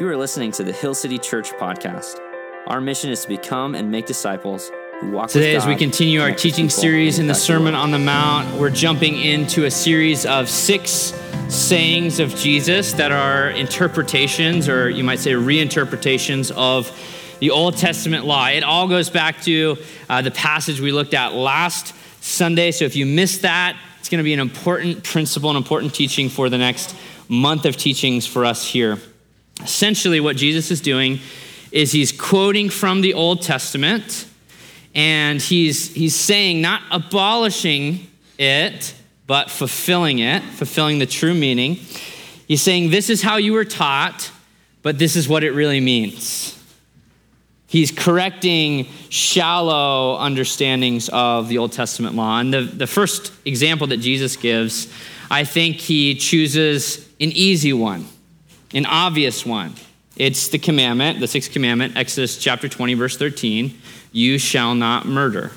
You are listening to the Hill City Church podcast. Our mission is to become and make disciples who walk Today, as we continue our teaching series in the Sermon on the Mount, we're jumping into a series of six sayings of Jesus that are interpretations, or you might say reinterpretations of the Old Testament law. It all goes back to uh, the passage we looked at last Sunday. So if you missed that, it's going to be an important principle, an important teaching for the next month of teachings for us here. Essentially, what Jesus is doing is he's quoting from the Old Testament and he's, he's saying, not abolishing it, but fulfilling it, fulfilling the true meaning. He's saying, This is how you were taught, but this is what it really means. He's correcting shallow understandings of the Old Testament law. And the, the first example that Jesus gives, I think he chooses an easy one, an obvious one. It's the commandment, the sixth commandment, Exodus chapter 20, verse 13 you shall not murder,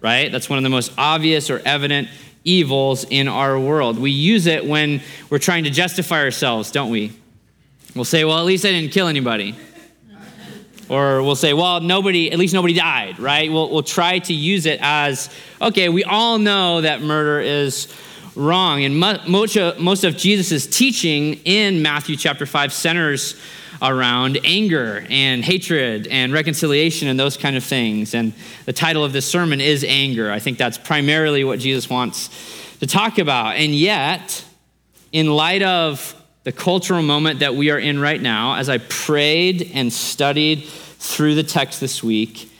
right? That's one of the most obvious or evident evils in our world. We use it when we're trying to justify ourselves, don't we? We'll say, well, at least I didn't kill anybody. Or we'll say, well, nobody, at least nobody died, right? We'll, we'll try to use it as, okay, we all know that murder is wrong. And mu- most of, most of Jesus' teaching in Matthew chapter 5 centers around anger and hatred and reconciliation and those kind of things. And the title of this sermon is Anger. I think that's primarily what Jesus wants to talk about. And yet, in light of the cultural moment that we are in right now, as I prayed and studied through the text this week,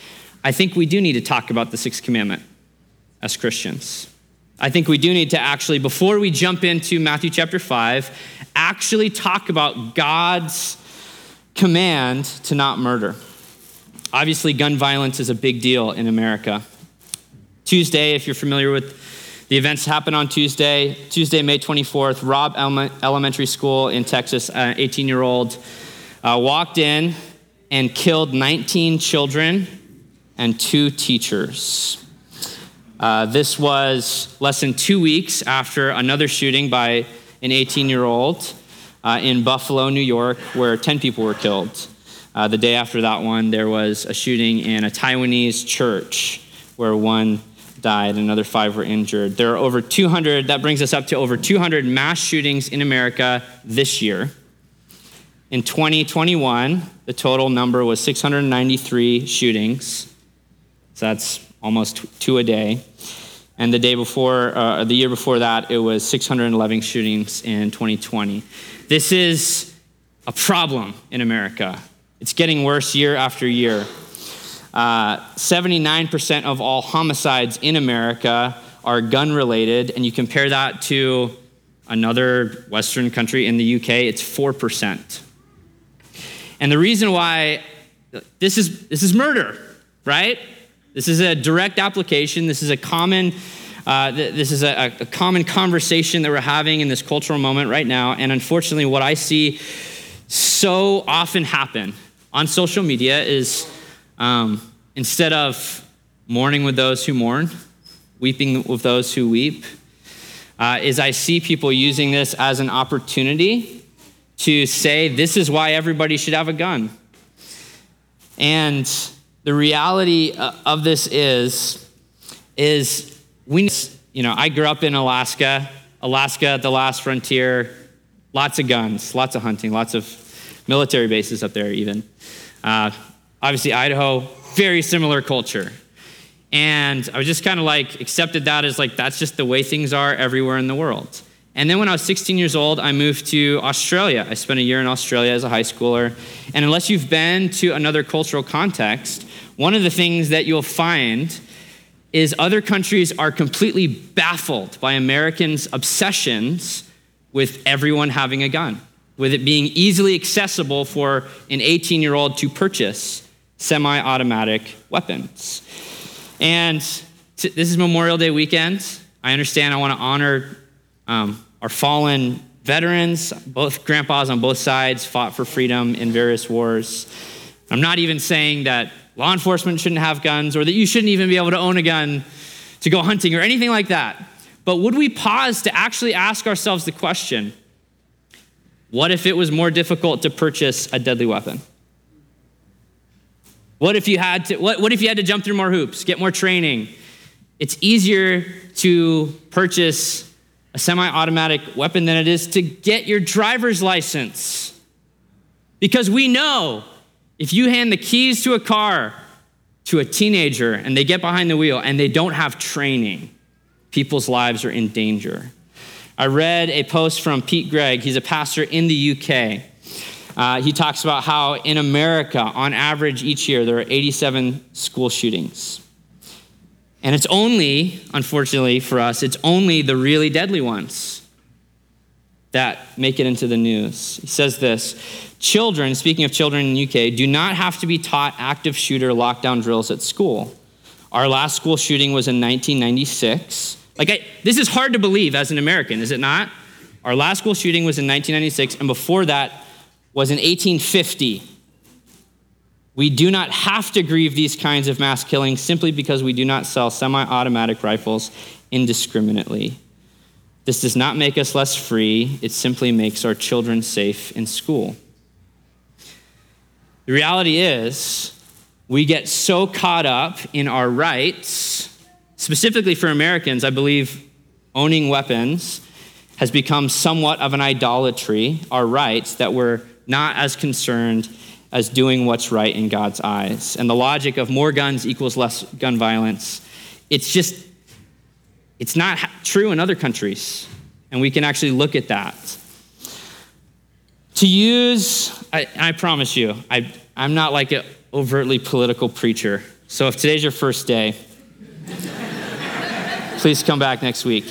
I think we do need to talk about the sixth commandment as Christians. I think we do need to actually, before we jump into Matthew chapter 5, actually talk about God's command to not murder. Obviously, gun violence is a big deal in America. Tuesday, if you're familiar with the events happen on Tuesday, Tuesday, May 24th, Robb Elementary School in Texas, an 18 year old uh, walked in and killed 19 children and two teachers. Uh, this was less than two weeks after another shooting by an 18 year old uh, in Buffalo, New York, where 10 people were killed. Uh, the day after that one, there was a shooting in a Taiwanese church where one died, and another five were injured. There are over 200, that brings us up to over 200 mass shootings in America this year. In 2021, the total number was 693 shootings. So that's almost two a day. And the day before, uh, the year before that, it was 611 shootings in 2020. This is a problem in America. It's getting worse year after year. Uh, 79% of all homicides in America are gun related, and you compare that to another Western country in the UK, it's 4%. And the reason why this is, this is murder, right? This is a direct application. This is a common, uh, th- this is a, a common conversation that we're having in this cultural moment right now. And unfortunately, what I see so often happen on social media is um, instead of mourning with those who mourn, weeping with those who weep, uh, is I see people using this as an opportunity to say this is why everybody should have a gun. And the reality uh, of this is, is we, you know, I grew up in Alaska, Alaska, the last frontier, lots of guns, lots of hunting, lots of military bases up there, even. Uh, obviously, Idaho, very similar culture. And I was just kind of like accepted that as like, that's just the way things are everywhere in the world. And then when I was 16 years old, I moved to Australia. I spent a year in Australia as a high schooler. And unless you've been to another cultural context, one of the things that you'll find is other countries are completely baffled by Americans' obsessions with everyone having a gun, with it being easily accessible for an 18 year old to purchase semi automatic weapons. And t- this is Memorial Day weekend. I understand I want to honor um, our fallen veterans. Both grandpas on both sides fought for freedom in various wars. I'm not even saying that law enforcement shouldn't have guns or that you shouldn't even be able to own a gun to go hunting or anything like that. But would we pause to actually ask ourselves the question What if it was more difficult to purchase a deadly weapon? What if you had to, what, what if you had to jump through more hoops, get more training? It's easier to purchase a semi automatic weapon than it is to get your driver's license. Because we know if you hand the keys to a car to a teenager and they get behind the wheel and they don't have training, people's lives are in danger. I read a post from Pete Greig, he's a pastor in the UK. Uh, he talks about how in America, on average, each year, there are 87 school shootings. And it's only, unfortunately for us, it's only the really deadly ones that make it into the news. He says this Children, speaking of children in the UK, do not have to be taught active shooter lockdown drills at school. Our last school shooting was in 1996. Like, I, this is hard to believe as an American, is it not? Our last school shooting was in 1996, and before that was in 1850. We do not have to grieve these kinds of mass killings simply because we do not sell semi automatic rifles indiscriminately. This does not make us less free, it simply makes our children safe in school. The reality is, we get so caught up in our rights, specifically for Americans, I believe owning weapons has become somewhat of an idolatry, our rights, that we're not as concerned as doing what's right in God's eyes. And the logic of more guns equals less gun violence, it's just, it's not true in other countries. And we can actually look at that. To use, I, I promise you, I, I'm not like an overtly political preacher. So if today's your first day, please come back next week.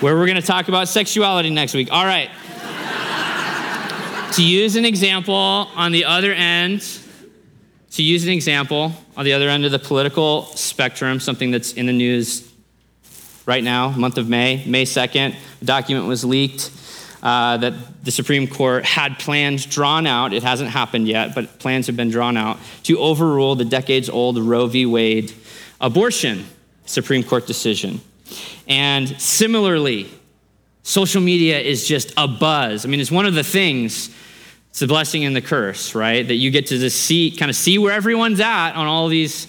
Where we're going to talk about sexuality next week. All right. to use an example on the other end, to use an example on the other end of the political spectrum, something that's in the news right now, month of May, May 2nd, a document was leaked uh, that the Supreme Court had plans drawn out, it hasn't happened yet, but plans have been drawn out to overrule the decades old Roe v. Wade abortion Supreme Court decision. And similarly, social media is just a buzz. I mean, it's one of the things, it's the blessing and the curse, right? That you get to just see, kind of see where everyone's at on all these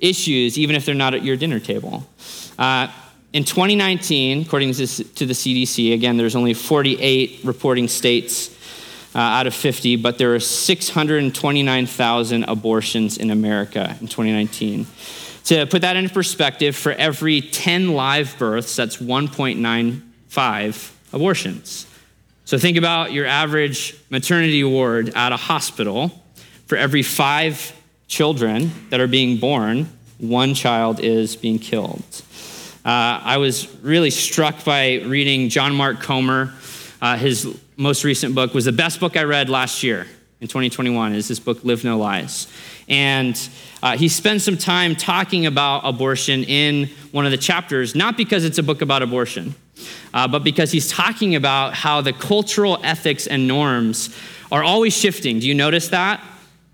issues, even if they're not at your dinner table. Uh, in 2019, according to the CDC, again, there's only 48 reporting states uh, out of 50, but there were 629,000 abortions in America in 2019. To put that into perspective, for every 10 live births, that's 1.95 abortions. So think about your average maternity ward at a hospital. For every five children that are being born, one child is being killed. Uh, I was really struck by reading John Mark Comer. Uh, his most recent book was the best book I read last year in 2021 is this book live no lies and uh, he spends some time talking about abortion in one of the chapters not because it's a book about abortion uh, but because he's talking about how the cultural ethics and norms are always shifting do you notice that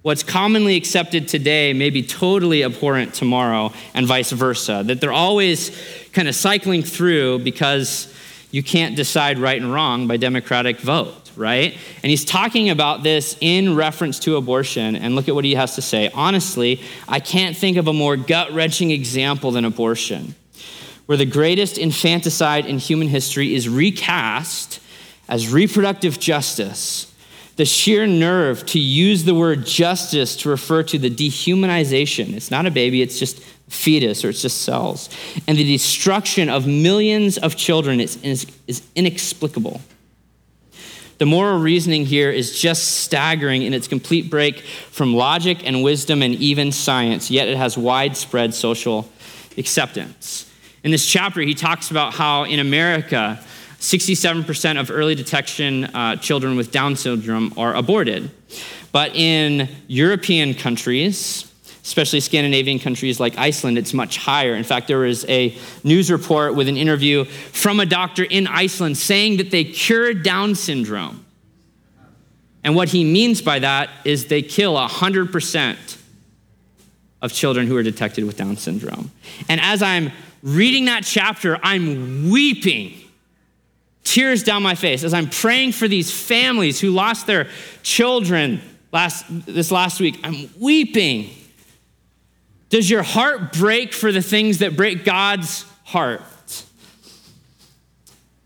What's commonly accepted today may be totally abhorrent tomorrow, and vice versa. That they're always kind of cycling through because you can't decide right and wrong by democratic vote, right? And he's talking about this in reference to abortion, and look at what he has to say. Honestly, I can't think of a more gut wrenching example than abortion, where the greatest infanticide in human history is recast as reproductive justice the sheer nerve to use the word justice to refer to the dehumanization. It's not a baby, it's just fetus or it's just cells. And the destruction of millions of children is, is, is inexplicable. The moral reasoning here is just staggering in its complete break from logic and wisdom and even science, yet it has widespread social acceptance. In this chapter, he talks about how in America, 67% of early detection uh, children with Down syndrome are aborted. But in European countries, especially Scandinavian countries like Iceland, it's much higher. In fact, there was a news report with an interview from a doctor in Iceland saying that they cured Down syndrome. And what he means by that is they kill 100% of children who are detected with Down syndrome. And as I'm reading that chapter, I'm weeping tears down my face as I'm praying for these families who lost their children last, this last week. I'm weeping. Does your heart break for the things that break God's heart?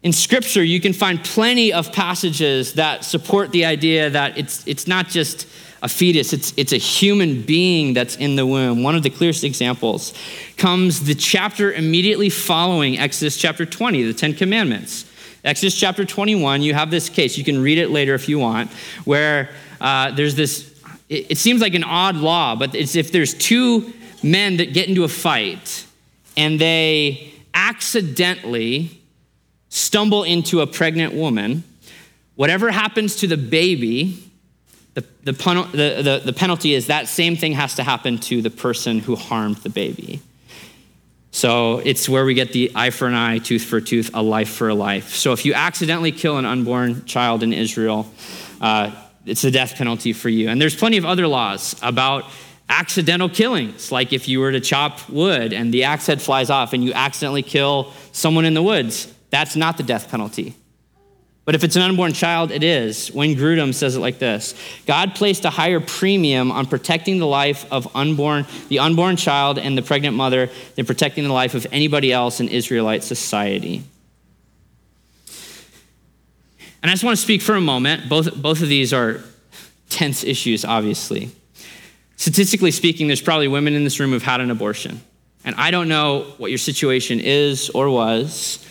In Scripture, you can find plenty of passages that support the idea that it's, it's not just a fetus, it's, it's a human being that's in the womb. One of the clearest examples comes the chapter immediately following Exodus chapter 20, the Ten Commandments. Exodus chapter 21, you have this case. You can read it later if you want, where uh, there's this, it, it seems like an odd law, but it's if there's two men that get into a fight and they accidentally stumble into a pregnant woman, whatever happens to the baby, the, the, the, the, the penalty is that same thing has to happen to the person who harmed the baby. So it's where we get the eye for an eye, tooth for a tooth, a life for a life. So if you accidentally kill an unborn child in Israel, uh, it's a death penalty for you. And there's plenty of other laws about accidental killings, like if you were to chop wood and the axe head flies off and you accidentally kill someone in the woods, that's not the death penalty. But if it's an unborn child, it is. Wayne Grudem says it like this God placed a higher premium on protecting the life of unborn, the unborn child and the pregnant mother than protecting the life of anybody else in Israelite society. And I just want to speak for a moment. Both, both of these are tense issues, obviously. Statistically speaking, there's probably women in this room who've had an abortion. And I don't know what your situation is or was,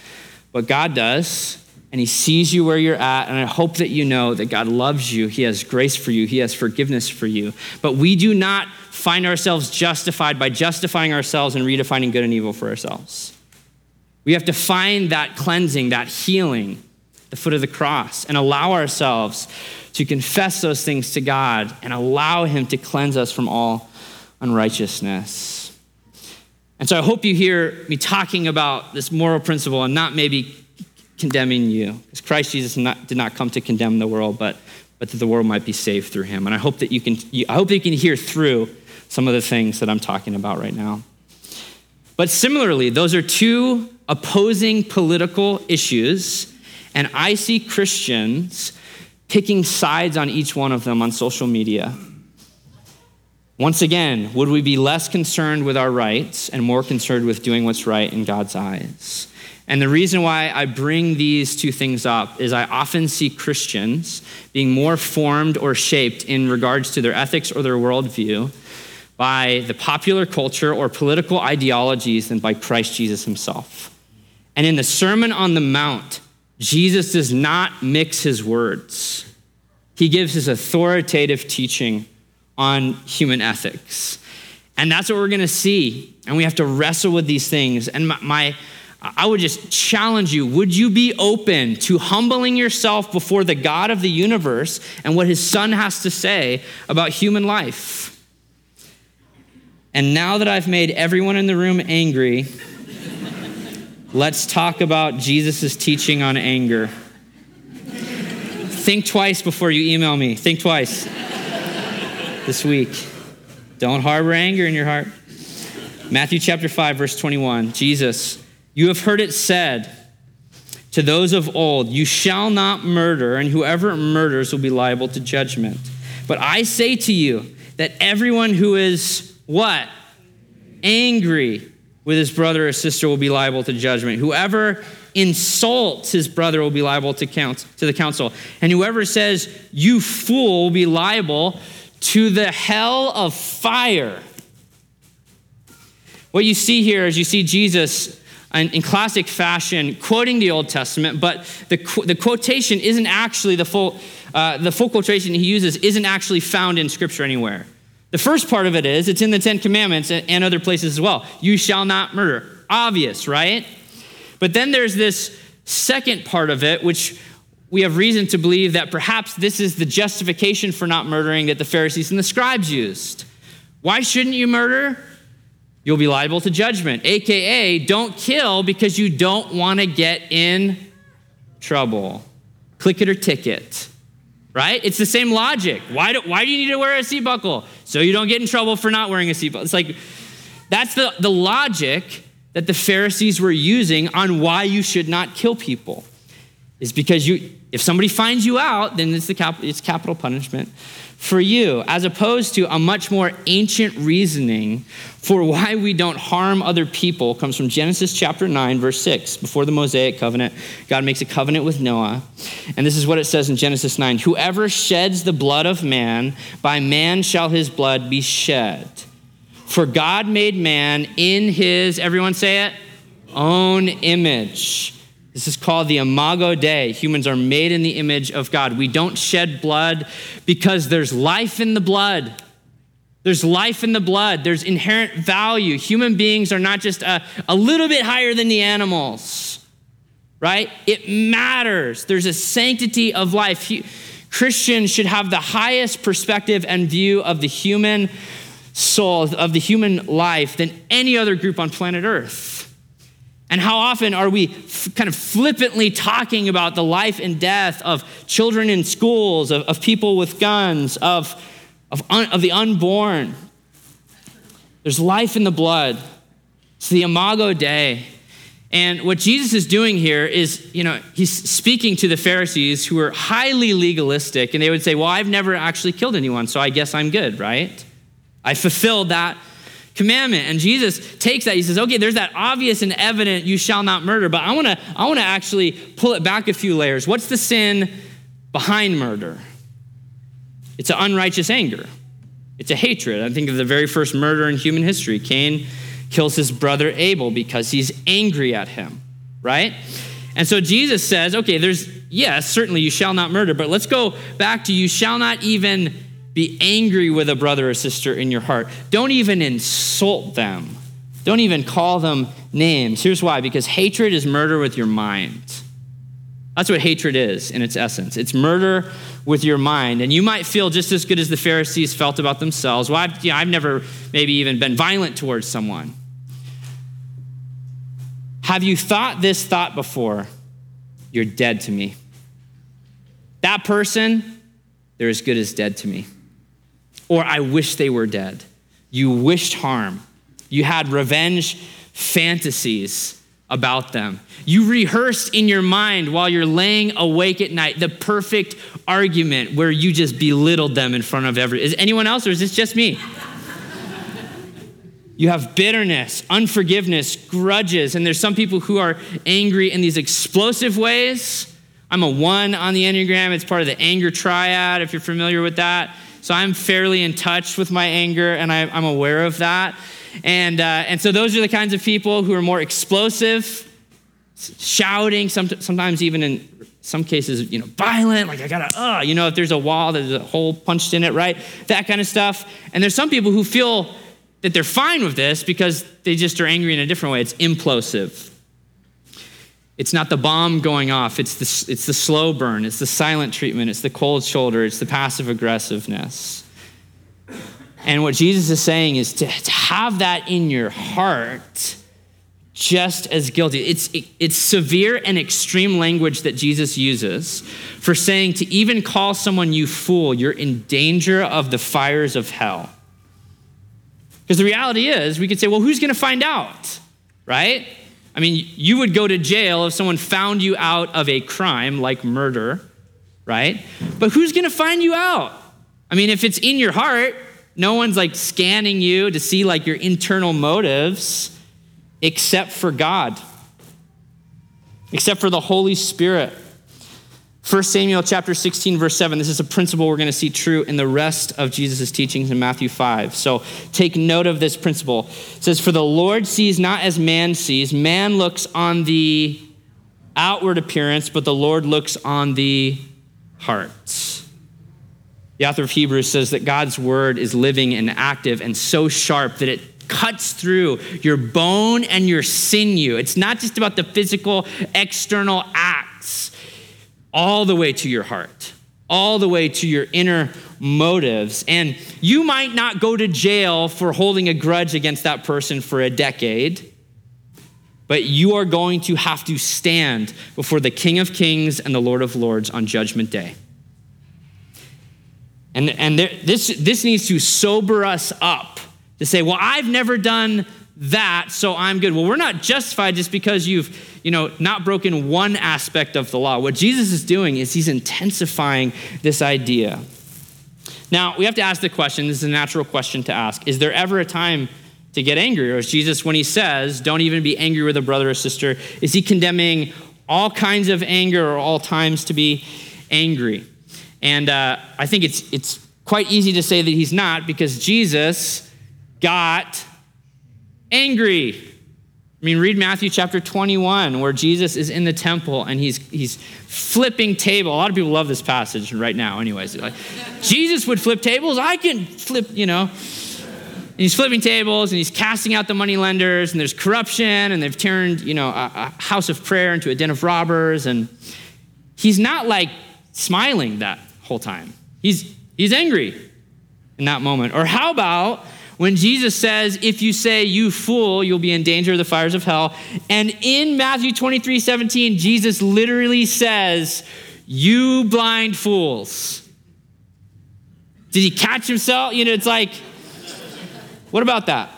but God does, and He sees you where you're at. And I hope that you know that God loves you. He has grace for you, He has forgiveness for you. But we do not find ourselves justified by justifying ourselves and redefining good and evil for ourselves. We have to find that cleansing, that healing, the foot of the cross, and allow ourselves to confess those things to God and allow Him to cleanse us from all unrighteousness. And so I hope you hear me talking about this moral principle and not maybe condemning you. Because Christ Jesus not, did not come to condemn the world, but, but that the world might be saved through him. And I hope that you can, I hope that you can hear through some of the things that I'm talking about right now. But similarly, those are two opposing political issues, and I see Christians picking sides on each one of them on social media. Once again, would we be less concerned with our rights and more concerned with doing what's right in God's eyes? And the reason why I bring these two things up is I often see Christians being more formed or shaped in regards to their ethics or their worldview by the popular culture or political ideologies than by Christ Jesus himself. And in the Sermon on the Mount, Jesus does not mix his words, he gives his authoritative teaching on human ethics. And that's what we're going to see. And we have to wrestle with these things. And my, my, I would just challenge you would you be open to humbling yourself before the God of the universe and what his son has to say about human life? And now that I've made everyone in the room angry, let's talk about Jesus' teaching on anger. Think twice before you email me. Think twice this week. Don't harbor anger in your heart. Matthew chapter 5, verse 21. Jesus, you have heard it said to those of old, You shall not murder, and whoever murders will be liable to judgment. But I say to you that everyone who is what? Angry with his brother or sister will be liable to judgment. Whoever insults his brother will be liable to, count, to the council. And whoever says, You fool, will be liable to the hell of fire. What you see here is you see Jesus in classic fashion quoting the Old Testament, but the, the quotation isn't actually the full, uh, the full quotation he uses isn't actually found in Scripture anywhere. The first part of it is, it's in the Ten Commandments and other places as well. You shall not murder. Obvious, right? But then there's this second part of it, which we have reason to believe that perhaps this is the justification for not murdering that the Pharisees and the scribes used. Why shouldn't you murder? You'll be liable to judgment, AKA, don't kill because you don't want to get in trouble. Click it or ticket, right? It's the same logic. Why do, why do you need to wear a seat buckle? So you don't get in trouble for not wearing a seat buckle. It's like, that's the, the logic that the Pharisees were using on why you should not kill people. Is because you, if somebody finds you out, then it's, the cap, it's capital punishment for you, as opposed to a much more ancient reasoning for why we don't harm other people, comes from Genesis chapter 9, verse 6. Before the Mosaic covenant, God makes a covenant with Noah. And this is what it says in Genesis 9 Whoever sheds the blood of man, by man shall his blood be shed. For God made man in his, everyone say it, own image. This is called the Imago Dei. Humans are made in the image of God. We don't shed blood because there's life in the blood. There's life in the blood. There's inherent value. Human beings are not just a, a little bit higher than the animals, right? It matters. There's a sanctity of life. Christians should have the highest perspective and view of the human soul, of the human life, than any other group on planet Earth. And how often are we f- kind of flippantly talking about the life and death of children in schools, of, of people with guns, of, of, un, of the unborn? There's life in the blood. It's the Imago Dei. And what Jesus is doing here is, you know, he's speaking to the Pharisees who are highly legalistic, and they would say, Well, I've never actually killed anyone, so I guess I'm good, right? I fulfilled that commandment. And Jesus takes that. He says, okay, there's that obvious and evident, you shall not murder. But I want to I want to actually pull it back a few layers. What's the sin behind murder? It's an unrighteous anger. It's a hatred. I think of the very first murder in human history. Cain kills his brother Abel because he's angry at him, right? And so Jesus says, okay, there's, yes, certainly you shall not murder, but let's go back to you shall not even be angry with a brother or sister in your heart. Don't even insult them. Don't even call them names. Here's why because hatred is murder with your mind. That's what hatred is in its essence. It's murder with your mind. And you might feel just as good as the Pharisees felt about themselves. Well, I've, you know, I've never maybe even been violent towards someone. Have you thought this thought before? You're dead to me. That person, they're as good as dead to me or I wish they were dead. You wished harm. You had revenge fantasies about them. You rehearsed in your mind while you're laying awake at night the perfect argument where you just belittled them in front of everyone. Is anyone else or is this just me? You have bitterness, unforgiveness, grudges, and there's some people who are angry in these explosive ways. I'm a one on the Enneagram. It's part of the anger triad, if you're familiar with that. So I'm fairly in touch with my anger and I, am aware of that. And, uh, and so those are the kinds of people who are more explosive, shouting, some, sometimes even in some cases, you know, violent, like I gotta, uh, you know, if there's a wall, there's a hole punched in it, right? That kind of stuff. And there's some people who feel that they're fine with this because they just are angry in a different way. It's implosive. It's not the bomb going off, it's the, it's the slow burn, it's the silent treatment, it's the cold shoulder, it's the passive aggressiveness. And what Jesus is saying is to, to have that in your heart just as guilty. It's, it, it's severe and extreme language that Jesus uses for saying to even call someone you fool, you're in danger of the fires of hell. Because the reality is, we could say, well, who's going to find out? Right? I mean, you would go to jail if someone found you out of a crime like murder, right? But who's going to find you out? I mean, if it's in your heart, no one's like scanning you to see like your internal motives except for God, except for the Holy Spirit. 1 Samuel chapter 16, verse 7. This is a principle we're going to see true in the rest of Jesus' teachings in Matthew 5. So take note of this principle. It says, For the Lord sees not as man sees. Man looks on the outward appearance, but the Lord looks on the heart. The author of Hebrews says that God's word is living and active and so sharp that it cuts through your bone and your sinew. It's not just about the physical, external acts all the way to your heart, all the way to your inner motives. And you might not go to jail for holding a grudge against that person for a decade, but you are going to have to stand before the King of Kings and the Lord of Lords on Judgment Day. And, and there, this, this needs to sober us up to say, well, I've never done that, so I'm good. Well, we're not justified just because you've, you know, not broken one aspect of the law. What Jesus is doing is he's intensifying this idea. Now, we have to ask the question, this is a natural question to ask. Is there ever a time to get angry? Or is Jesus, when he says, don't even be angry with a brother or sister, is he condemning all kinds of anger or all times to be angry? And uh, I think it's, it's quite easy to say that he's not because Jesus got angry. I mean, read Matthew chapter 21, where Jesus is in the temple and he's, he's flipping table. A lot of people love this passage right now, anyways. Like, Jesus would flip tables. I can flip, you know. And he's flipping tables and he's casting out the money lenders and there's corruption and they've turned, you know, a, a house of prayer into a den of robbers. And he's not like smiling that whole time. He's, he's angry in that moment. Or how about when Jesus says, If you say, you fool, you'll be in danger of the fires of hell. And in Matthew 23 17, Jesus literally says, You blind fools. Did he catch himself? You know, it's like, what about that?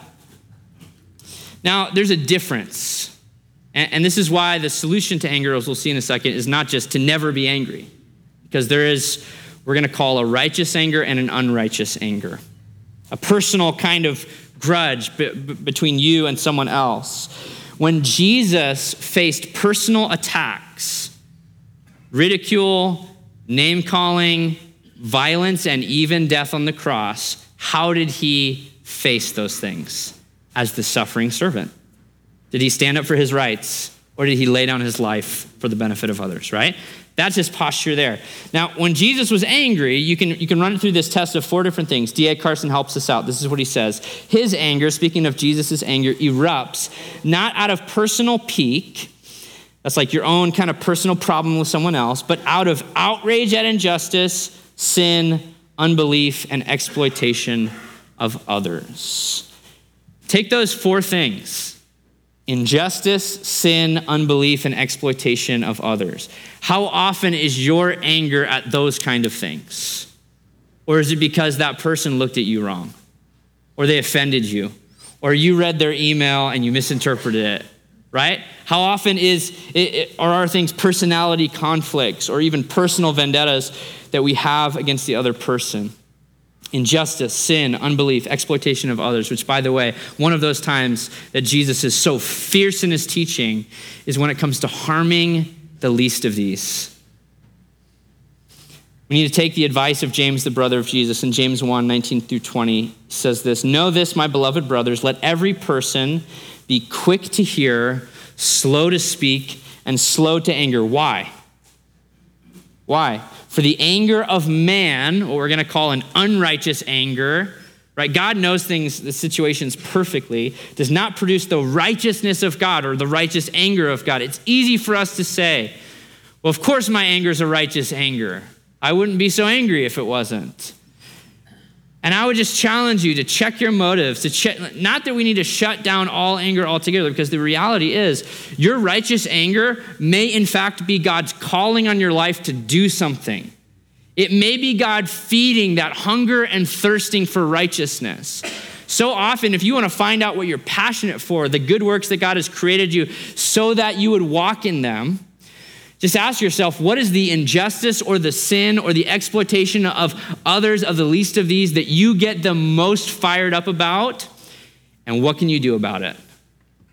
Now, there's a difference. And, and this is why the solution to anger, as we'll see in a second, is not just to never be angry, because there is, we're going to call a righteous anger and an unrighteous anger, a personal kind of grudge b- b- between you and someone else. When Jesus faced personal attacks, ridicule, name calling, violence, and even death on the cross, how did he face those things as the suffering servant? Did he stand up for his rights or did he lay down his life for the benefit of others, right? That's his posture there. Now, when Jesus was angry, you can, you can run it through this test of four different things. D.A. Carson helps us out. This is what he says. His anger, speaking of Jesus' anger, erupts not out of personal pique, that's like your own kind of personal problem with someone else, but out of outrage at injustice, sin, unbelief, and exploitation of others. Take those four things injustice, sin, unbelief, and exploitation of others. How often is your anger at those kind of things? Or is it because that person looked at you wrong? Or they offended you? Or you read their email and you misinterpreted it? Right? How often is it, are things personality conflicts or even personal vendettas that we have against the other person? injustice, sin, unbelief, exploitation of others, which, by the way, one of those times that Jesus is so fierce in his teaching is when it comes to harming the least of these. We need to take the advice of James, the brother of Jesus. In James 1 19 through 20, says this Know this, my beloved brothers, let every person be quick to hear, slow to speak, and slow to anger. Why? Why? For the anger of man, what we're going to call an unrighteous anger, right? God knows things, the situations perfectly, does not produce the righteousness of God or the righteous anger of God. It's easy for us to say, well, of course my anger is a righteous anger. I wouldn't be so angry if it wasn't. And I would just challenge you to check your motives, to check, not that we need to shut down all anger altogether, because the reality is your righteous anger may in fact be God's calling on your life to do something. It may be God feeding that hunger and thirsting for righteousness. So often, if you want to find out what you're passionate for, the good works that God has created you so that you would walk in them, just ask yourself what is the injustice or the sin or the exploitation of others, of the least of these, that you get the most fired up about? And what can you do about it?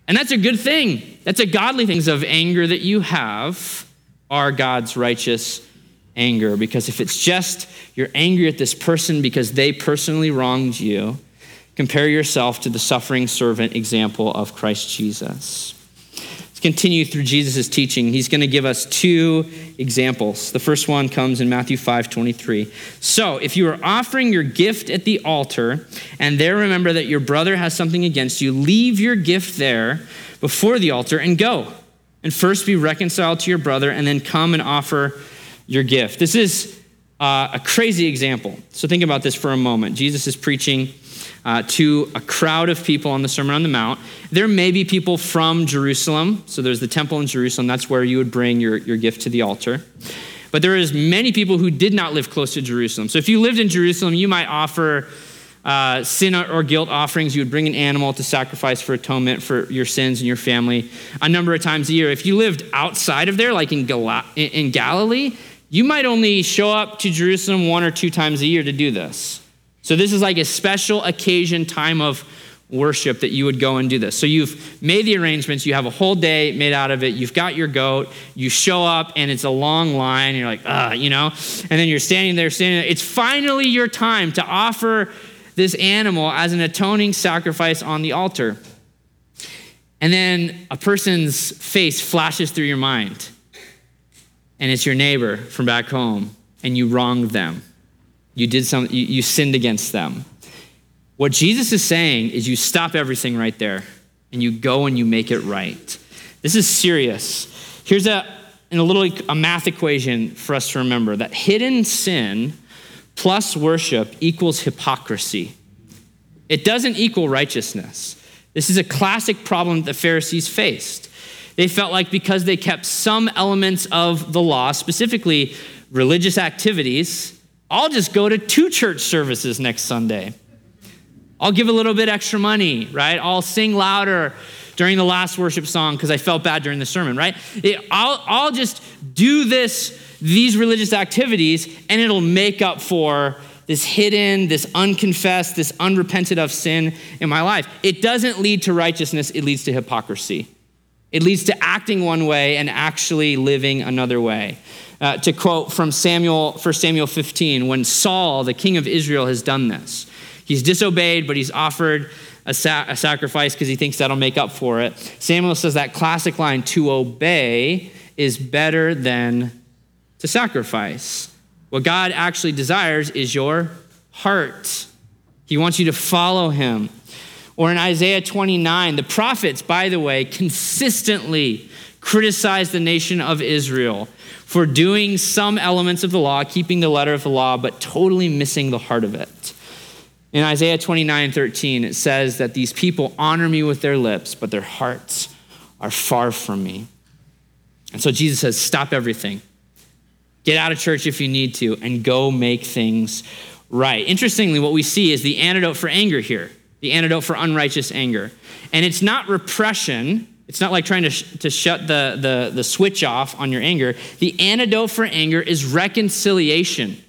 And that's a good thing. That's a godly thing. Of anger that you have are God's righteous anger. Because if it's just you're angry at this person because they personally wronged you, compare yourself to the suffering servant example of Christ Jesus Let's continue through Jesus' teaching, he's going to give us two examples. The first one comes in Matthew 5 23. So, if you are offering your gift at the altar and there remember that your brother has something against you, leave your gift there before the altar and go. And first be reconciled to your brother and then come and offer your gift. This is uh, a crazy example. So, think about this for a moment. Jesus is preaching uh, to a crowd of people on the Sermon on the Mount. There may be people from Jerusalem. So there's the temple in Jerusalem. That's where you would bring your, your gift to the altar. But there is many people who did not live close to Jerusalem. So if you lived in Jerusalem, you might offer uh, sin or guilt offerings. You would bring an animal to sacrifice for atonement for your sins and your family a number of times a year. If you lived outside of there, like in, Gal- in Galilee, you might only show up to Jerusalem one or two times a year to do this. So this is like a special occasion time of worship that you would go and do this. So you've made the arrangements, you have a whole day made out of it, you've got your goat, you show up and it's a long line, you're like, ah, you know, and then you're standing there, standing there. It's finally your time to offer this animal as an atoning sacrifice on the altar. And then a person's face flashes through your mind, and it's your neighbor from back home, and you wronged them. You did some, you, you sinned against them. What Jesus is saying is you stop everything right there and you go and you make it right. This is serious. Here's a, a little a math equation for us to remember that hidden sin plus worship equals hypocrisy. It doesn't equal righteousness. This is a classic problem that the Pharisees faced. They felt like because they kept some elements of the law, specifically religious activities, I'll just go to two church services next Sunday. I'll give a little bit extra money, right? I'll sing louder during the last worship song because I felt bad during the sermon, right? It, I'll, I'll just do this, these religious activities, and it'll make up for this hidden, this unconfessed, this unrepented of sin in my life. It doesn't lead to righteousness, it leads to hypocrisy. It leads to acting one way and actually living another way. Uh, to quote from Samuel, 1 Samuel 15, when Saul, the king of Israel, has done this. He's disobeyed, but he's offered a, sa- a sacrifice because he thinks that'll make up for it. Samuel says that classic line to obey is better than to sacrifice. What God actually desires is your heart. He wants you to follow him. Or in Isaiah 29, the prophets, by the way, consistently criticize the nation of Israel for doing some elements of the law, keeping the letter of the law, but totally missing the heart of it. In Isaiah 29 13, it says that these people honor me with their lips, but their hearts are far from me. And so Jesus says, Stop everything. Get out of church if you need to, and go make things right. Interestingly, what we see is the antidote for anger here, the antidote for unrighteous anger. And it's not repression. It's not like trying to, sh- to shut the, the, the switch off on your anger. The antidote for anger is reconciliation.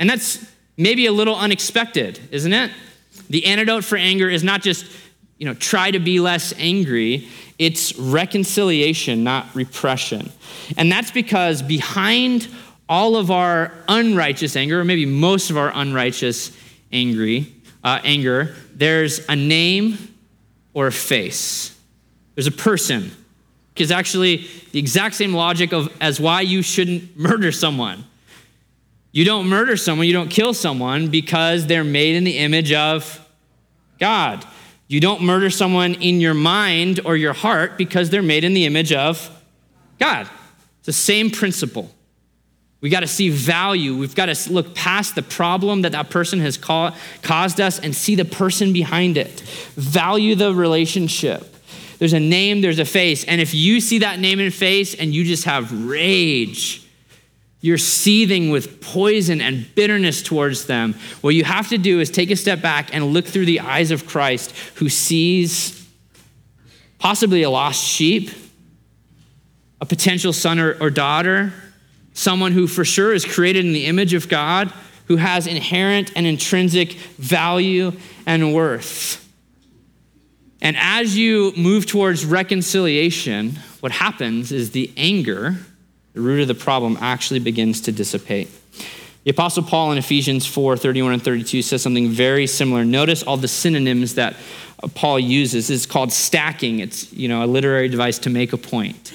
And that's maybe a little unexpected, isn't it? The antidote for anger is not just, you know, try to be less angry. It's reconciliation, not repression. And that's because behind all of our unrighteous anger, or maybe most of our unrighteous angry, uh, anger, there's a name or a face. There's a person. Because actually, the exact same logic of as why you shouldn't murder someone. You don't murder someone, you don't kill someone because they're made in the image of God. You don't murder someone in your mind or your heart because they're made in the image of God. It's the same principle. We got to see value. We've got to look past the problem that that person has caused us and see the person behind it. Value the relationship. There's a name, there's a face. And if you see that name and face and you just have rage, you're seething with poison and bitterness towards them. What you have to do is take a step back and look through the eyes of Christ who sees possibly a lost sheep, a potential son or, or daughter, someone who for sure is created in the image of God, who has inherent and intrinsic value and worth. And as you move towards reconciliation, what happens is the anger the root of the problem actually begins to dissipate. The Apostle Paul in Ephesians 4 31 and 32 says something very similar. Notice all the synonyms that Paul uses. It's called stacking, it's you know, a literary device to make a point.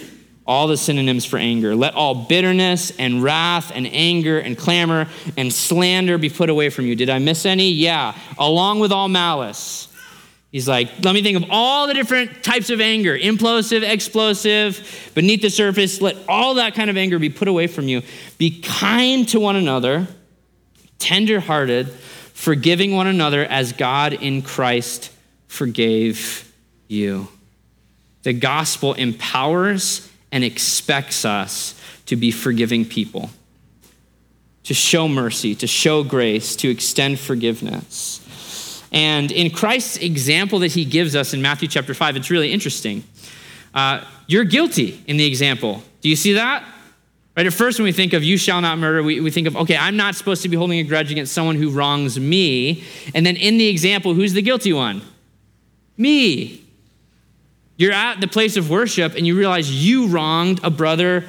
All the synonyms for anger. Let all bitterness and wrath and anger and clamor and slander be put away from you. Did I miss any? Yeah. Along with all malice. He's like, let me think of all the different types of anger implosive, explosive, beneath the surface. Let all that kind of anger be put away from you. Be kind to one another, tenderhearted, forgiving one another as God in Christ forgave you. The gospel empowers and expects us to be forgiving people. to show mercy, to show grace, to extend forgiveness. And in Christ's example that he gives us in Matthew chapter 5, it's really interesting. Uh, you're guilty in the example. Do you see that? Right, at first, when we think of you shall not murder, we, we think of, okay, I'm not supposed to be holding a grudge against someone who wrongs me. And then in the example, who's the guilty one? Me. You're at the place of worship and you realize you wronged a brother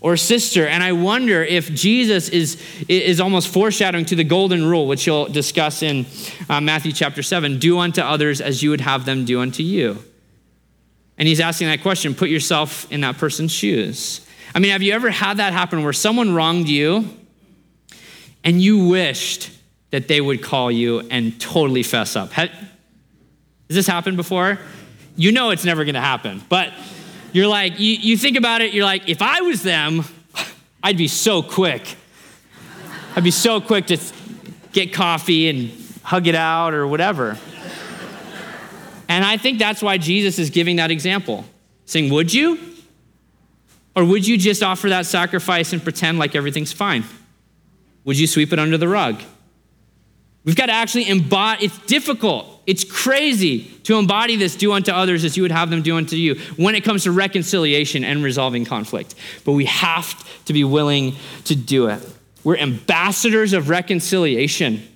or sister. And I wonder if Jesus is, is almost foreshadowing to the golden rule, which he'll discuss in uh, Matthew chapter 7 do unto others as you would have them do unto you. And he's asking that question put yourself in that person's shoes. I mean, have you ever had that happen where someone wronged you and you wished that they would call you and totally fess up? Has this happened before? You know it's never gonna happen, but you're like, you, you think about it, you're like, if I was them, I'd be so quick. I'd be so quick to get coffee and hug it out or whatever. And I think that's why Jesus is giving that example, saying, Would you? Or would you just offer that sacrifice and pretend like everything's fine? Would you sweep it under the rug? We've got to actually embody, it's difficult. It's crazy to embody this do unto others as you would have them do unto you when it comes to reconciliation and resolving conflict. But we have to be willing to do it. We're ambassadors of reconciliation.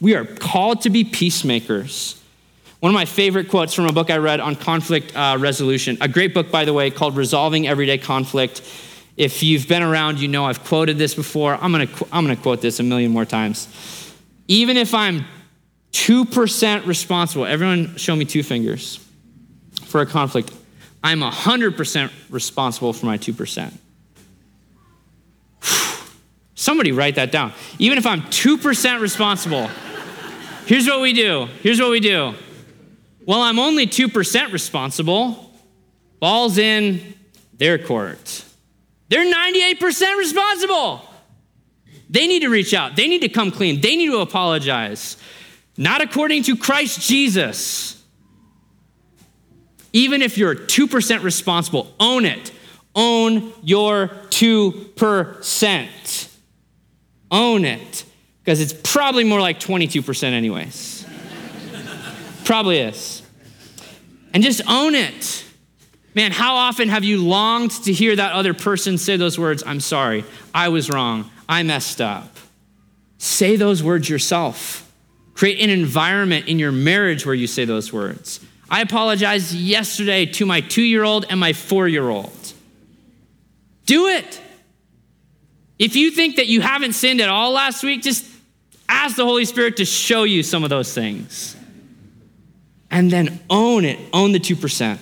We are called to be peacemakers. One of my favorite quotes from a book I read on conflict uh, resolution, a great book, by the way, called Resolving Everyday Conflict. If you've been around, you know I've quoted this before. I'm going to I'm going to quote this a million more times. Even if I'm 2% responsible, everyone show me two fingers for a conflict. I'm 100% responsible for my 2%. Somebody write that down. Even if I'm 2% responsible, here's what we do. Here's what we do well, I'm only 2% responsible. Ball's in their court. They're 98% responsible. They need to reach out. They need to come clean. They need to apologize. Not according to Christ Jesus. Even if you're 2% responsible, own it. Own your 2%. Own it. Because it's probably more like 22%, anyways. Probably is. And just own it. Man, how often have you longed to hear that other person say those words, I'm sorry, I was wrong, I messed up? Say those words yourself. Create an environment in your marriage where you say those words. I apologized yesterday to my two year old and my four year old. Do it. If you think that you haven't sinned at all last week, just ask the Holy Spirit to show you some of those things and then own it, own the 2%.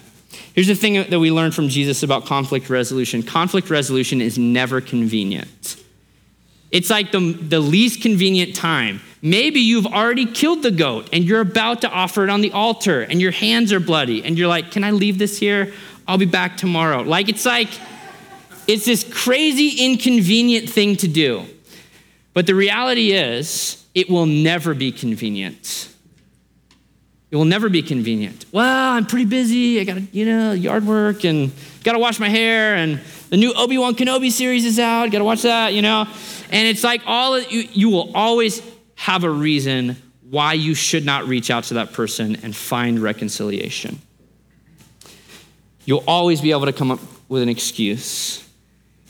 Here's the thing that we learned from Jesus about conflict resolution conflict resolution is never convenient. It's like the, the least convenient time. Maybe you've already killed the goat and you're about to offer it on the altar and your hands are bloody and you're like, Can I leave this here? I'll be back tomorrow. Like, it's like, it's this crazy, inconvenient thing to do. But the reality is, it will never be convenient. It will never be convenient. Well, I'm pretty busy. I got, you know, yard work and got to wash my hair and the new Obi-Wan Kenobi series is out. Got to watch that, you know. And it's like all of you, you will always have a reason why you should not reach out to that person and find reconciliation. You'll always be able to come up with an excuse.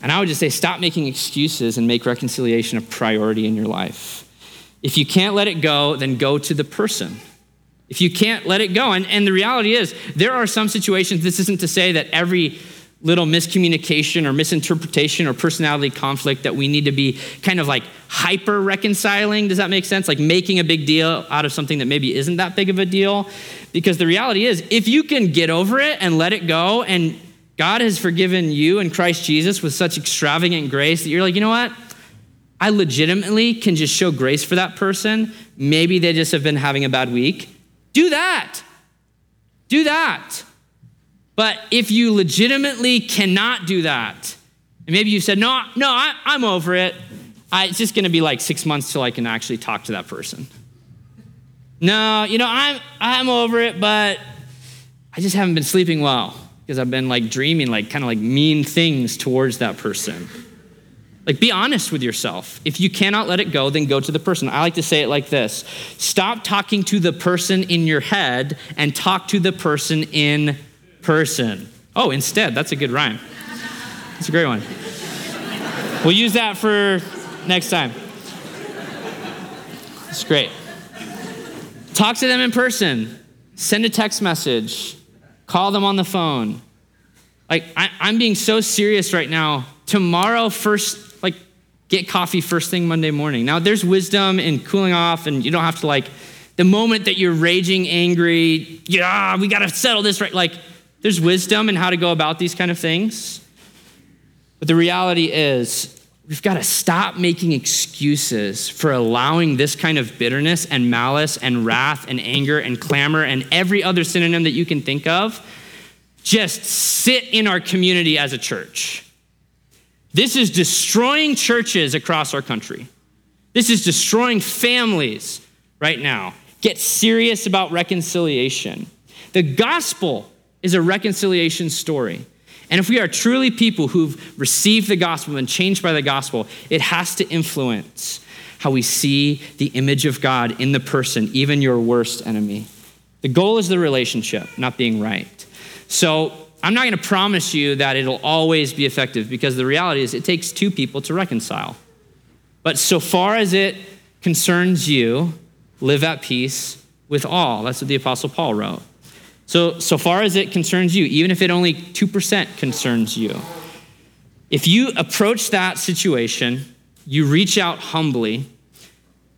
And I would just say stop making excuses and make reconciliation a priority in your life. If you can't let it go, then go to the person. If you can't let it go, and, and the reality is, there are some situations, this isn't to say that every little miscommunication or misinterpretation or personality conflict that we need to be kind of like hyper reconciling. Does that make sense? Like making a big deal out of something that maybe isn't that big of a deal. Because the reality is, if you can get over it and let it go, and God has forgiven you in Christ Jesus with such extravagant grace that you're like, you know what? I legitimately can just show grace for that person. Maybe they just have been having a bad week. Do that. Do that. But if you legitimately cannot do that, and maybe you said, no, no, I, am over it. I, it's just going to be like six months till I can actually talk to that person. No, you know, I'm, I'm over it, but I just haven't been sleeping well because I've been like dreaming like kind of like mean things towards that person. Like, be honest with yourself. If you cannot let it go, then go to the person. I like to say it like this Stop talking to the person in your head and talk to the person in person. Oh, instead, that's a good rhyme. That's a great one. We'll use that for next time. It's great. Talk to them in person, send a text message, call them on the phone. Like, I, am being so serious right now. Tomorrow, first, get coffee first thing Monday morning. Now, there's wisdom in cooling off, and you don't have to, like, the moment that you're raging, angry, yeah, we got to settle this right. Like, there's wisdom in how to go about these kind of things. But the reality is, we've got to stop making excuses for allowing this kind of bitterness and malice and wrath and anger and clamor and every other synonym that you can think of just sit in our community as a church. This is destroying churches across our country. This is destroying families right now. Get serious about reconciliation. The gospel is a reconciliation story. And if we are truly people who've received the gospel and changed by the gospel, it has to influence how we see the image of God in the person, even your worst enemy. The goal is the relationship, not being right. So I'm not going to promise you that it'll always be effective because the reality is it takes two people to reconcile. But so far as it concerns you, live at peace with all. That's what the Apostle Paul wrote. So, so far as it concerns you, even if it only 2% concerns you, if you approach that situation, you reach out humbly,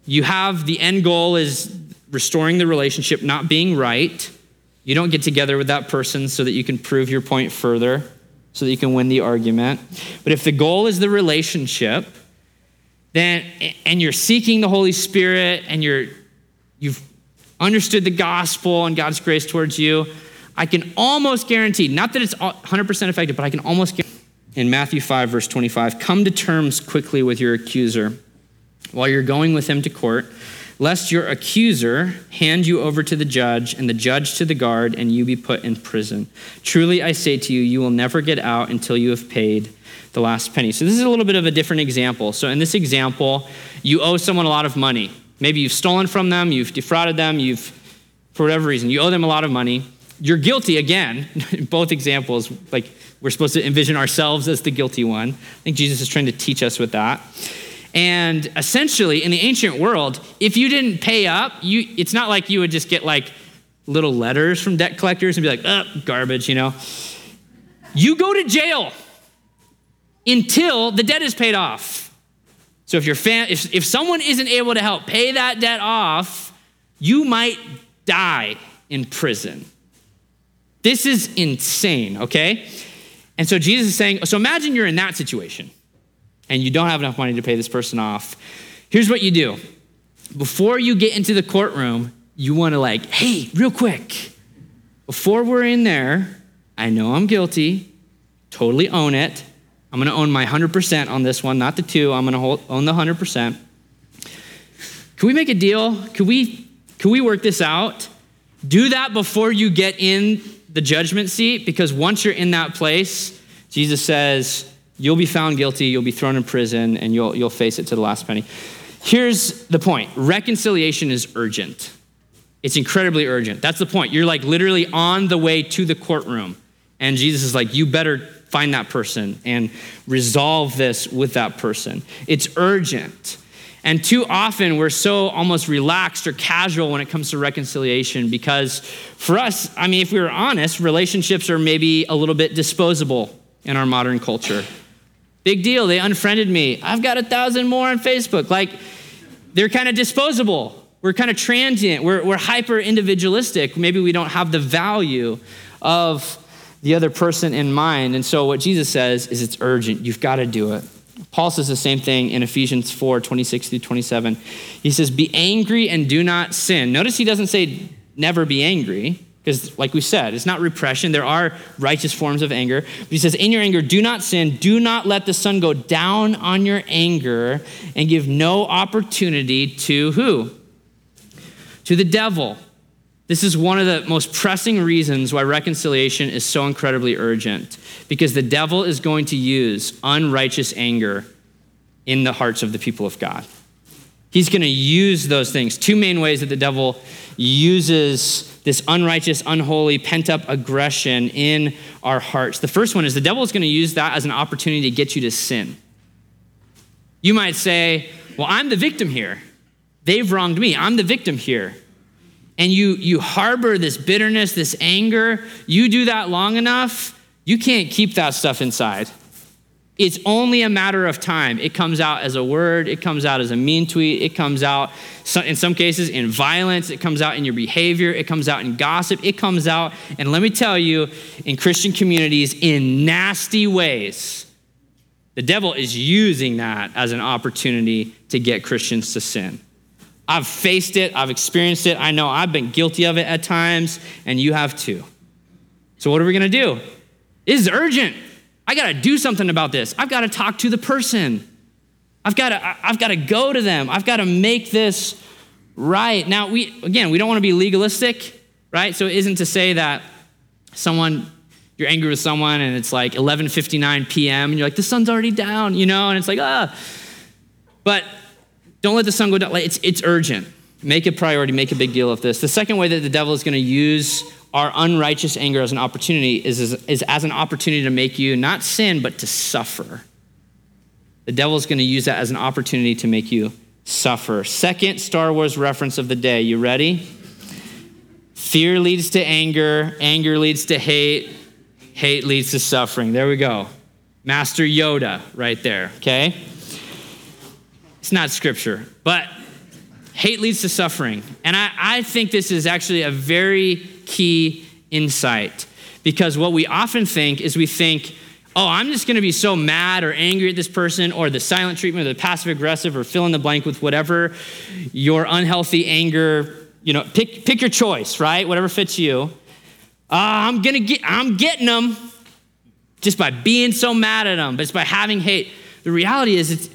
you have the end goal is restoring the relationship, not being right. You don't get together with that person so that you can prove your point further, so that you can win the argument. But if the goal is the relationship, then and you're seeking the Holy Spirit and you're you've understood the gospel and God's grace towards you, I can almost guarantee, not that it's 100% effective, but I can almost guarantee in Matthew 5, verse 25, come to terms quickly with your accuser while you're going with him to court, lest your accuser hand you over to the judge and the judge to the guard and you be put in prison. Truly, I say to you, you will never get out until you have paid the last penny. So, this is a little bit of a different example. So, in this example, you owe someone a lot of money. Maybe you've stolen from them, you've defrauded them, you've, for whatever reason, you owe them a lot of money. You're guilty again. In both examples, like we're supposed to envision ourselves as the guilty one. I think Jesus is trying to teach us with that. And essentially, in the ancient world, if you didn't pay up, you, it's not like you would just get like little letters from debt collectors and be like, oh, garbage, you know. You go to jail until the debt is paid off. So if, your fam- if, if someone isn't able to help pay that debt off, you might die in prison. This is insane, okay? And so Jesus is saying, so imagine you're in that situation and you don't have enough money to pay this person off. Here's what you do. Before you get into the courtroom, you want to like, hey, real quick, before we're in there, I know I'm guilty, totally own it. I'm going to own my 100% on this one, not the two. I'm going to own the 100%. Can we make a deal? Can we, can we work this out? Do that before you get in the judgment seat, because once you're in that place, Jesus says, you'll be found guilty, you'll be thrown in prison, and you'll, you'll face it to the last penny. Here's the point reconciliation is urgent. It's incredibly urgent. That's the point. You're like literally on the way to the courtroom. And Jesus is like, you better find that person and resolve this with that person. It's urgent. And too often we're so almost relaxed or casual when it comes to reconciliation because for us, I mean, if we were honest, relationships are maybe a little bit disposable in our modern culture. Big deal, they unfriended me. I've got a thousand more on Facebook. Like, they're kind of disposable. We're kind of transient. We're, we're hyper individualistic. Maybe we don't have the value of the other person in mind. And so what Jesus says is it's urgent. You've got to do it. Paul says the same thing in Ephesians 4 26 through 27. He says, Be angry and do not sin. Notice he doesn't say never be angry, because, like we said, it's not repression. There are righteous forms of anger. But he says, In your anger, do not sin. Do not let the sun go down on your anger and give no opportunity to who? To the devil. This is one of the most pressing reasons why reconciliation is so incredibly urgent, because the devil is going to use unrighteous anger in the hearts of the people of God. He's going to use those things. Two main ways that the devil uses this unrighteous, unholy, pent up aggression in our hearts. The first one is the devil is going to use that as an opportunity to get you to sin. You might say, Well, I'm the victim here. They've wronged me. I'm the victim here. And you, you harbor this bitterness, this anger. You do that long enough, you can't keep that stuff inside. It's only a matter of time. It comes out as a word, it comes out as a mean tweet, it comes out in some cases in violence, it comes out in your behavior, it comes out in gossip, it comes out, and let me tell you, in Christian communities in nasty ways. The devil is using that as an opportunity to get Christians to sin. I've faced it, I've experienced it, I know I've been guilty of it at times, and you have too. So, what are we gonna do? It is urgent. I got to do something about this. I've got to talk to the person. I've got to I've got to go to them. I've got to make this right. Now, we again, we don't want to be legalistic, right? So it isn't to say that someone you're angry with someone and it's like 11:59 p.m. and you're like the sun's already down, you know, and it's like ah. But don't let the sun go down. Like, it's it's urgent. Make a priority. Make a big deal of this. The second way that the devil is going to use our unrighteous anger as an opportunity is, is, is as an opportunity to make you not sin, but to suffer. The devil is going to use that as an opportunity to make you suffer. Second Star Wars reference of the day. You ready? Fear leads to anger, anger leads to hate, hate leads to suffering. There we go. Master Yoda right there, okay? It's not scripture, but hate leads to suffering. And I, I think this is actually a very key insight. Because what we often think is we think, oh, I'm just going to be so mad or angry at this person, or the silent treatment, or the passive aggressive, or fill in the blank with whatever your unhealthy anger, you know, pick, pick your choice, right? Whatever fits you. Uh, I'm going to get, I'm getting them just by being so mad at them, but it's by having hate. The reality is, it's,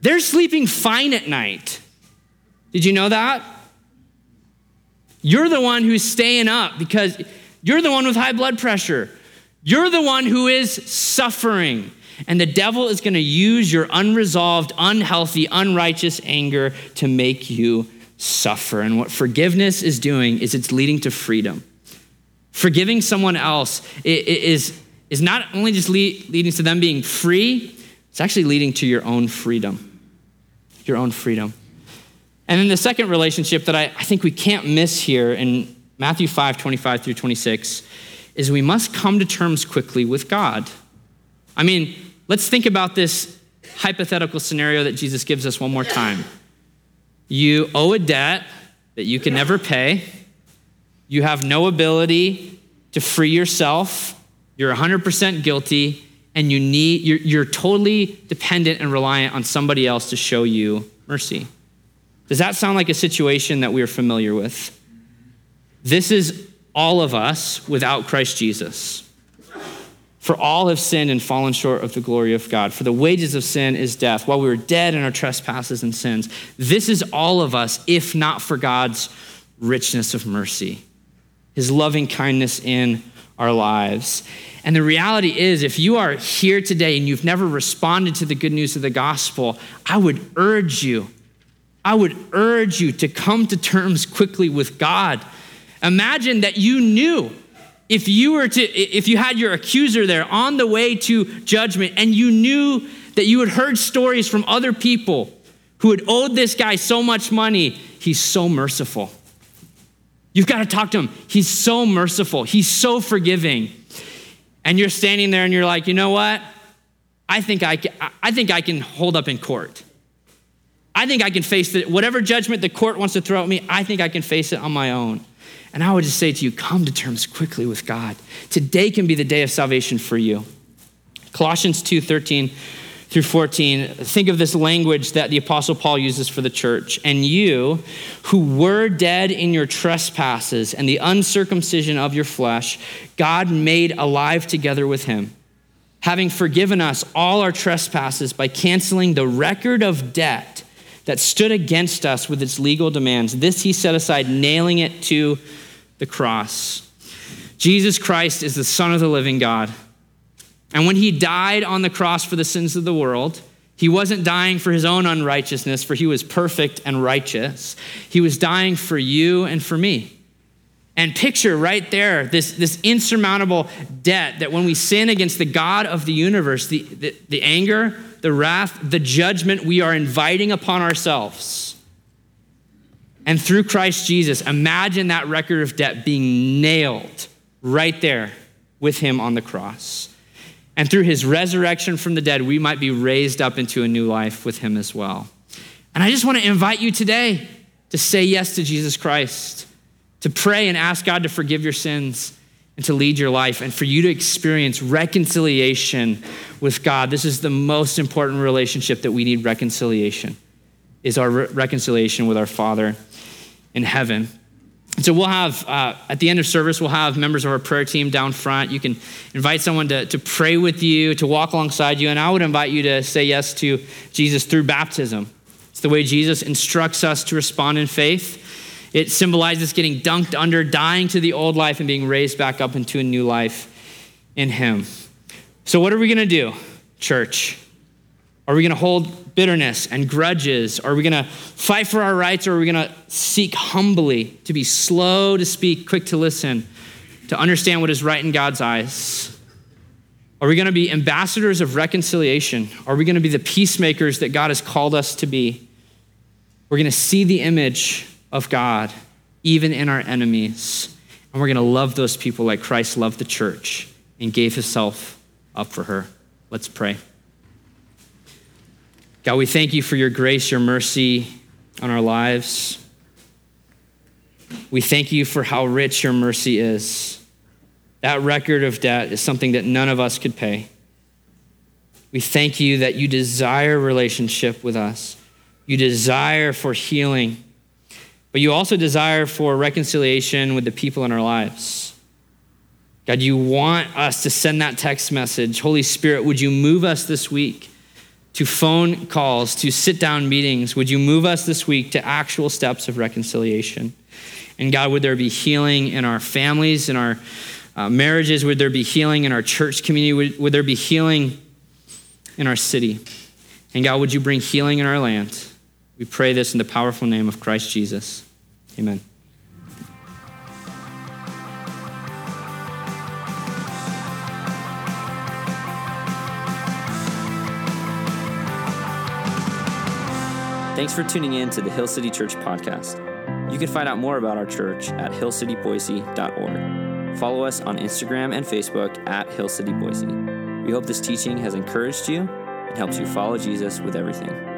they're sleeping fine at night. Did you know that? You're the one who's staying up because you're the one with high blood pressure. You're the one who is suffering. And the devil is going to use your unresolved, unhealthy, unrighteous anger to make you suffer. And what forgiveness is doing is it's leading to freedom. Forgiving someone else is, is not only just leading to them being free, it's actually leading to your own freedom. Your own freedom. And then the second relationship that I, I think we can't miss here in Matthew 5 25 through 26 is we must come to terms quickly with God. I mean, let's think about this hypothetical scenario that Jesus gives us one more time. You owe a debt that you can never pay, you have no ability to free yourself, you're 100% guilty, and you need, you're, you're totally dependent and reliant on somebody else to show you mercy. Does that sound like a situation that we are familiar with? This is all of us without Christ Jesus. For all have sinned and fallen short of the glory of God. For the wages of sin is death, while we were dead in our trespasses and sins. This is all of us, if not for God's richness of mercy, his loving kindness in our lives. And the reality is, if you are here today and you've never responded to the good news of the gospel, I would urge you I would urge you to come to terms quickly with God. Imagine that you knew if you were to if you had your accuser there on the way to judgment and you knew that you had heard stories from other people who had owed this guy so much money, he's so merciful. You've got to talk to him. He's so merciful. He's so forgiving. And you're standing there and you're like, "You know what? I think I can, I think I can hold up in court." I think I can face it. Whatever judgment the court wants to throw at me, I think I can face it on my own. And I would just say to you, come to terms quickly with God. Today can be the day of salvation for you. Colossians 2 13 through 14. Think of this language that the Apostle Paul uses for the church. And you, who were dead in your trespasses and the uncircumcision of your flesh, God made alive together with him, having forgiven us all our trespasses by canceling the record of debt that stood against us with its legal demands. This he set aside, nailing it to the cross. Jesus Christ is the Son of the living God. And when he died on the cross for the sins of the world, He wasn't dying for his own unrighteousness, for he was perfect and righteous. He was dying for you and for me. And picture right there this, this insurmountable debt that when we sin against the God of the universe, the, the, the anger, the wrath, the judgment we are inviting upon ourselves. And through Christ Jesus, imagine that record of debt being nailed right there with him on the cross. And through his resurrection from the dead, we might be raised up into a new life with him as well. And I just want to invite you today to say yes to Jesus Christ to pray and ask God to forgive your sins and to lead your life and for you to experience reconciliation with God. This is the most important relationship that we need reconciliation is our re- reconciliation with our Father in heaven. So we'll have, uh, at the end of service, we'll have members of our prayer team down front. You can invite someone to, to pray with you, to walk alongside you. And I would invite you to say yes to Jesus through baptism. It's the way Jesus instructs us to respond in faith. It symbolizes getting dunked under, dying to the old life, and being raised back up into a new life in Him. So, what are we going to do, church? Are we going to hold bitterness and grudges? Are we going to fight for our rights? Or are we going to seek humbly to be slow to speak, quick to listen, to understand what is right in God's eyes? Are we going to be ambassadors of reconciliation? Are we going to be the peacemakers that God has called us to be? We're going to see the image of God, even in our enemies. And we're going to love those people like Christ loved the church and gave himself up for her. Let's pray. God, we thank you for your grace, your mercy on our lives. We thank you for how rich your mercy is. That record of debt is something that none of us could pay. We thank you that you desire relationship with us. You desire for healing but you also desire for reconciliation with the people in our lives. God, you want us to send that text message. Holy Spirit, would you move us this week to phone calls, to sit down meetings? Would you move us this week to actual steps of reconciliation? And God, would there be healing in our families, in our uh, marriages? Would there be healing in our church community? Would, would there be healing in our city? And God, would you bring healing in our land? We pray this in the powerful name of Christ Jesus. Amen. Thanks for tuning in to the Hill City Church podcast. You can find out more about our church at hillcityboise.org. Follow us on Instagram and Facebook at Hill City Boise. We hope this teaching has encouraged you and helps you follow Jesus with everything.